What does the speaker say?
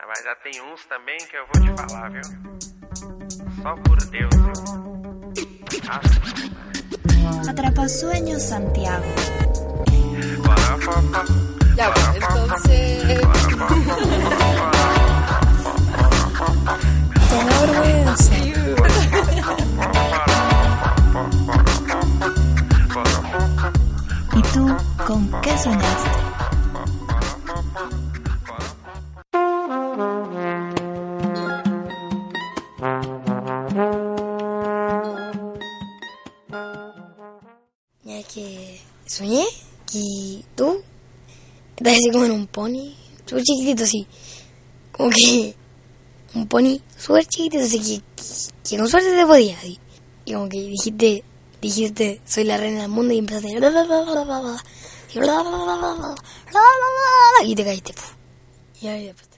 Ah, mas já tem uns também que eu vou te falar, viu? Só por Deus, viu? Ah, Atrapasueños Santiago. Ya, bueno, entonces. Te da vergüenza. ¿Y tú con qué soñaste? Ya que soñé que tú estás así como en un pony, súper chiquitito así, como que un pony súper chiquitito así que, que, que, suerte te podía. Y como que dijiste, dijiste, soy la reina del mundo y empezaste y, y te caíste. Y ahí después.